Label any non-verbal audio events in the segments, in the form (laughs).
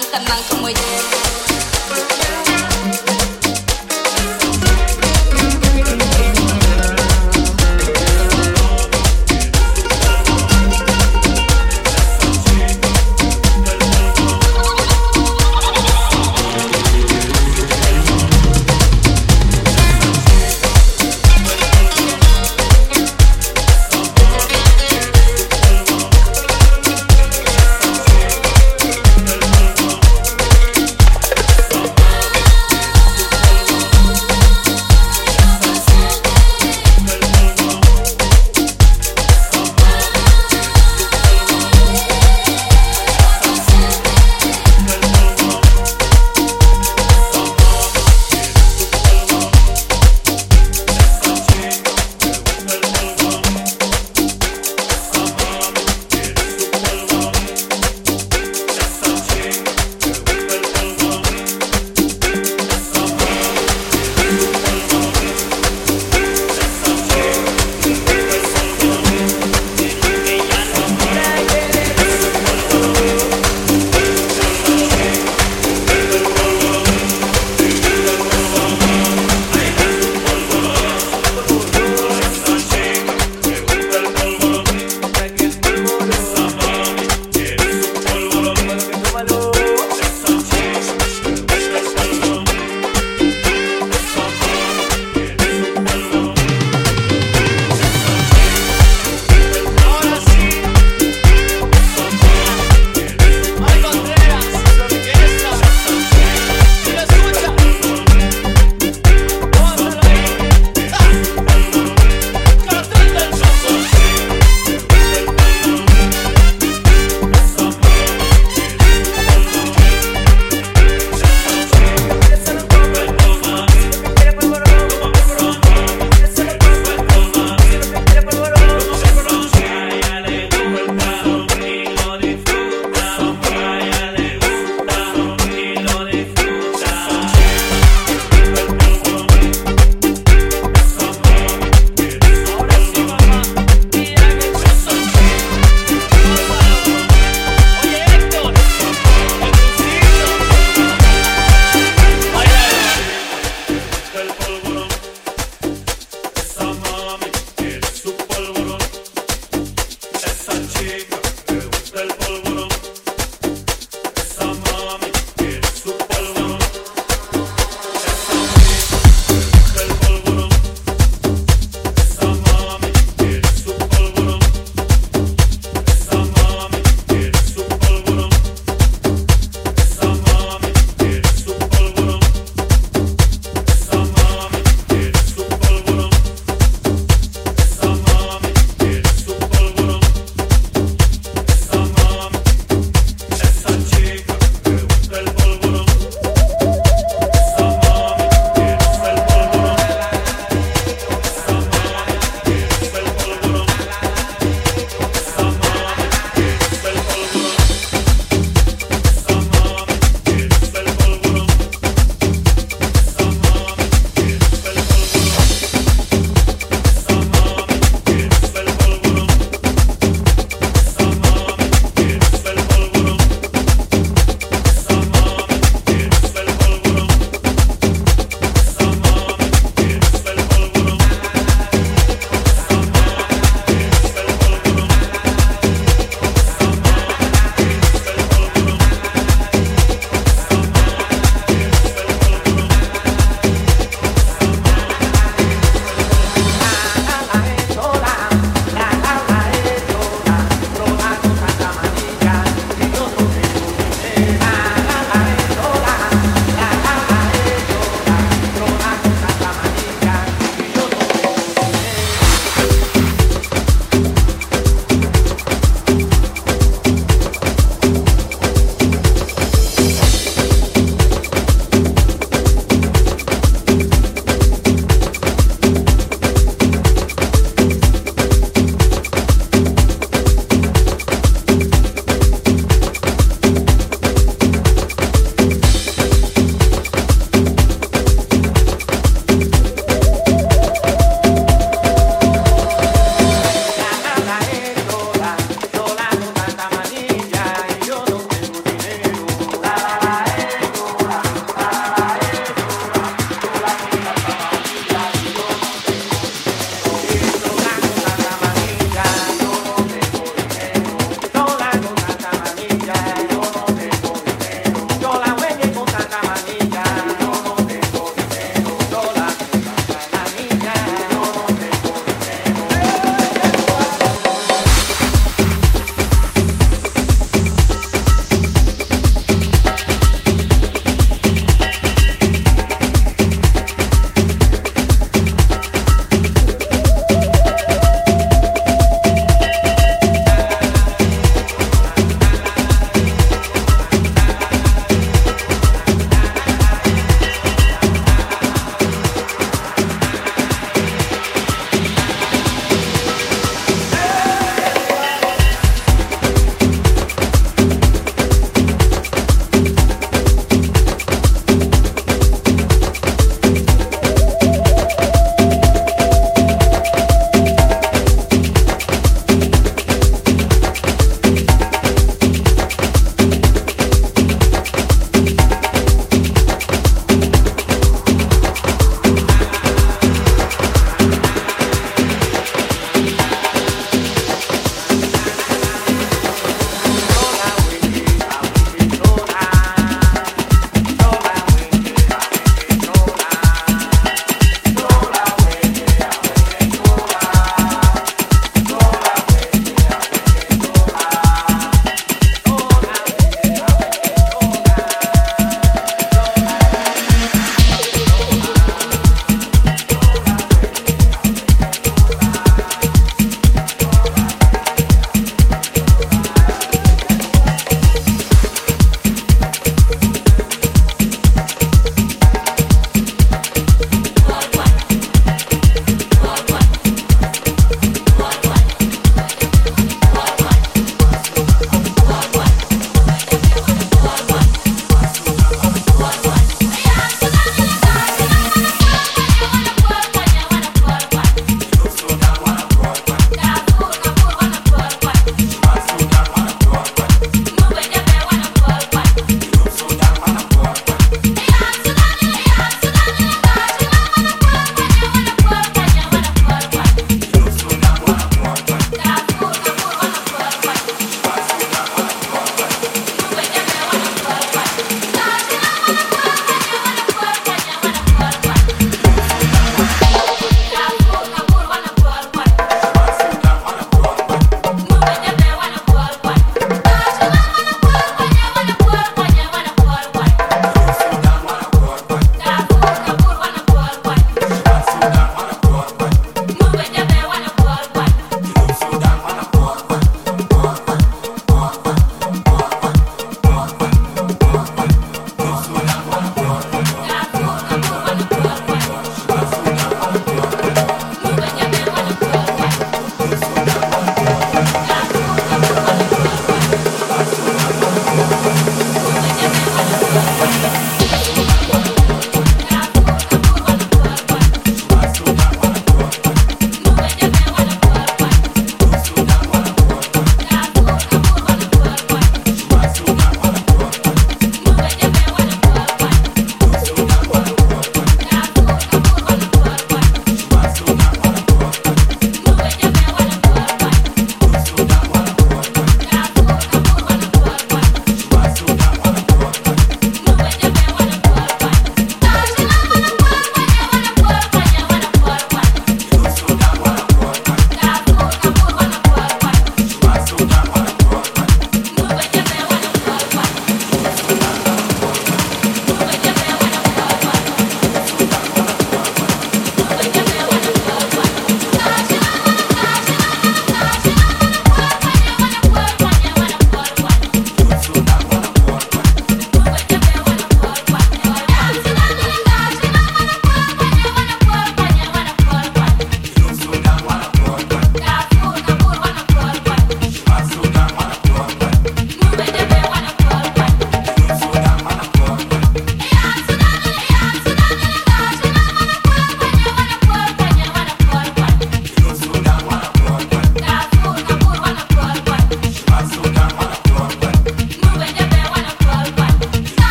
tanta come with yo.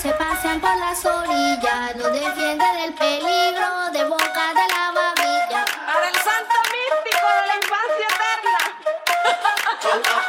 se pasean por las orillas, nos defiende del peligro de boca de la babilla. Para el santo místico de la infancia eterna. (laughs)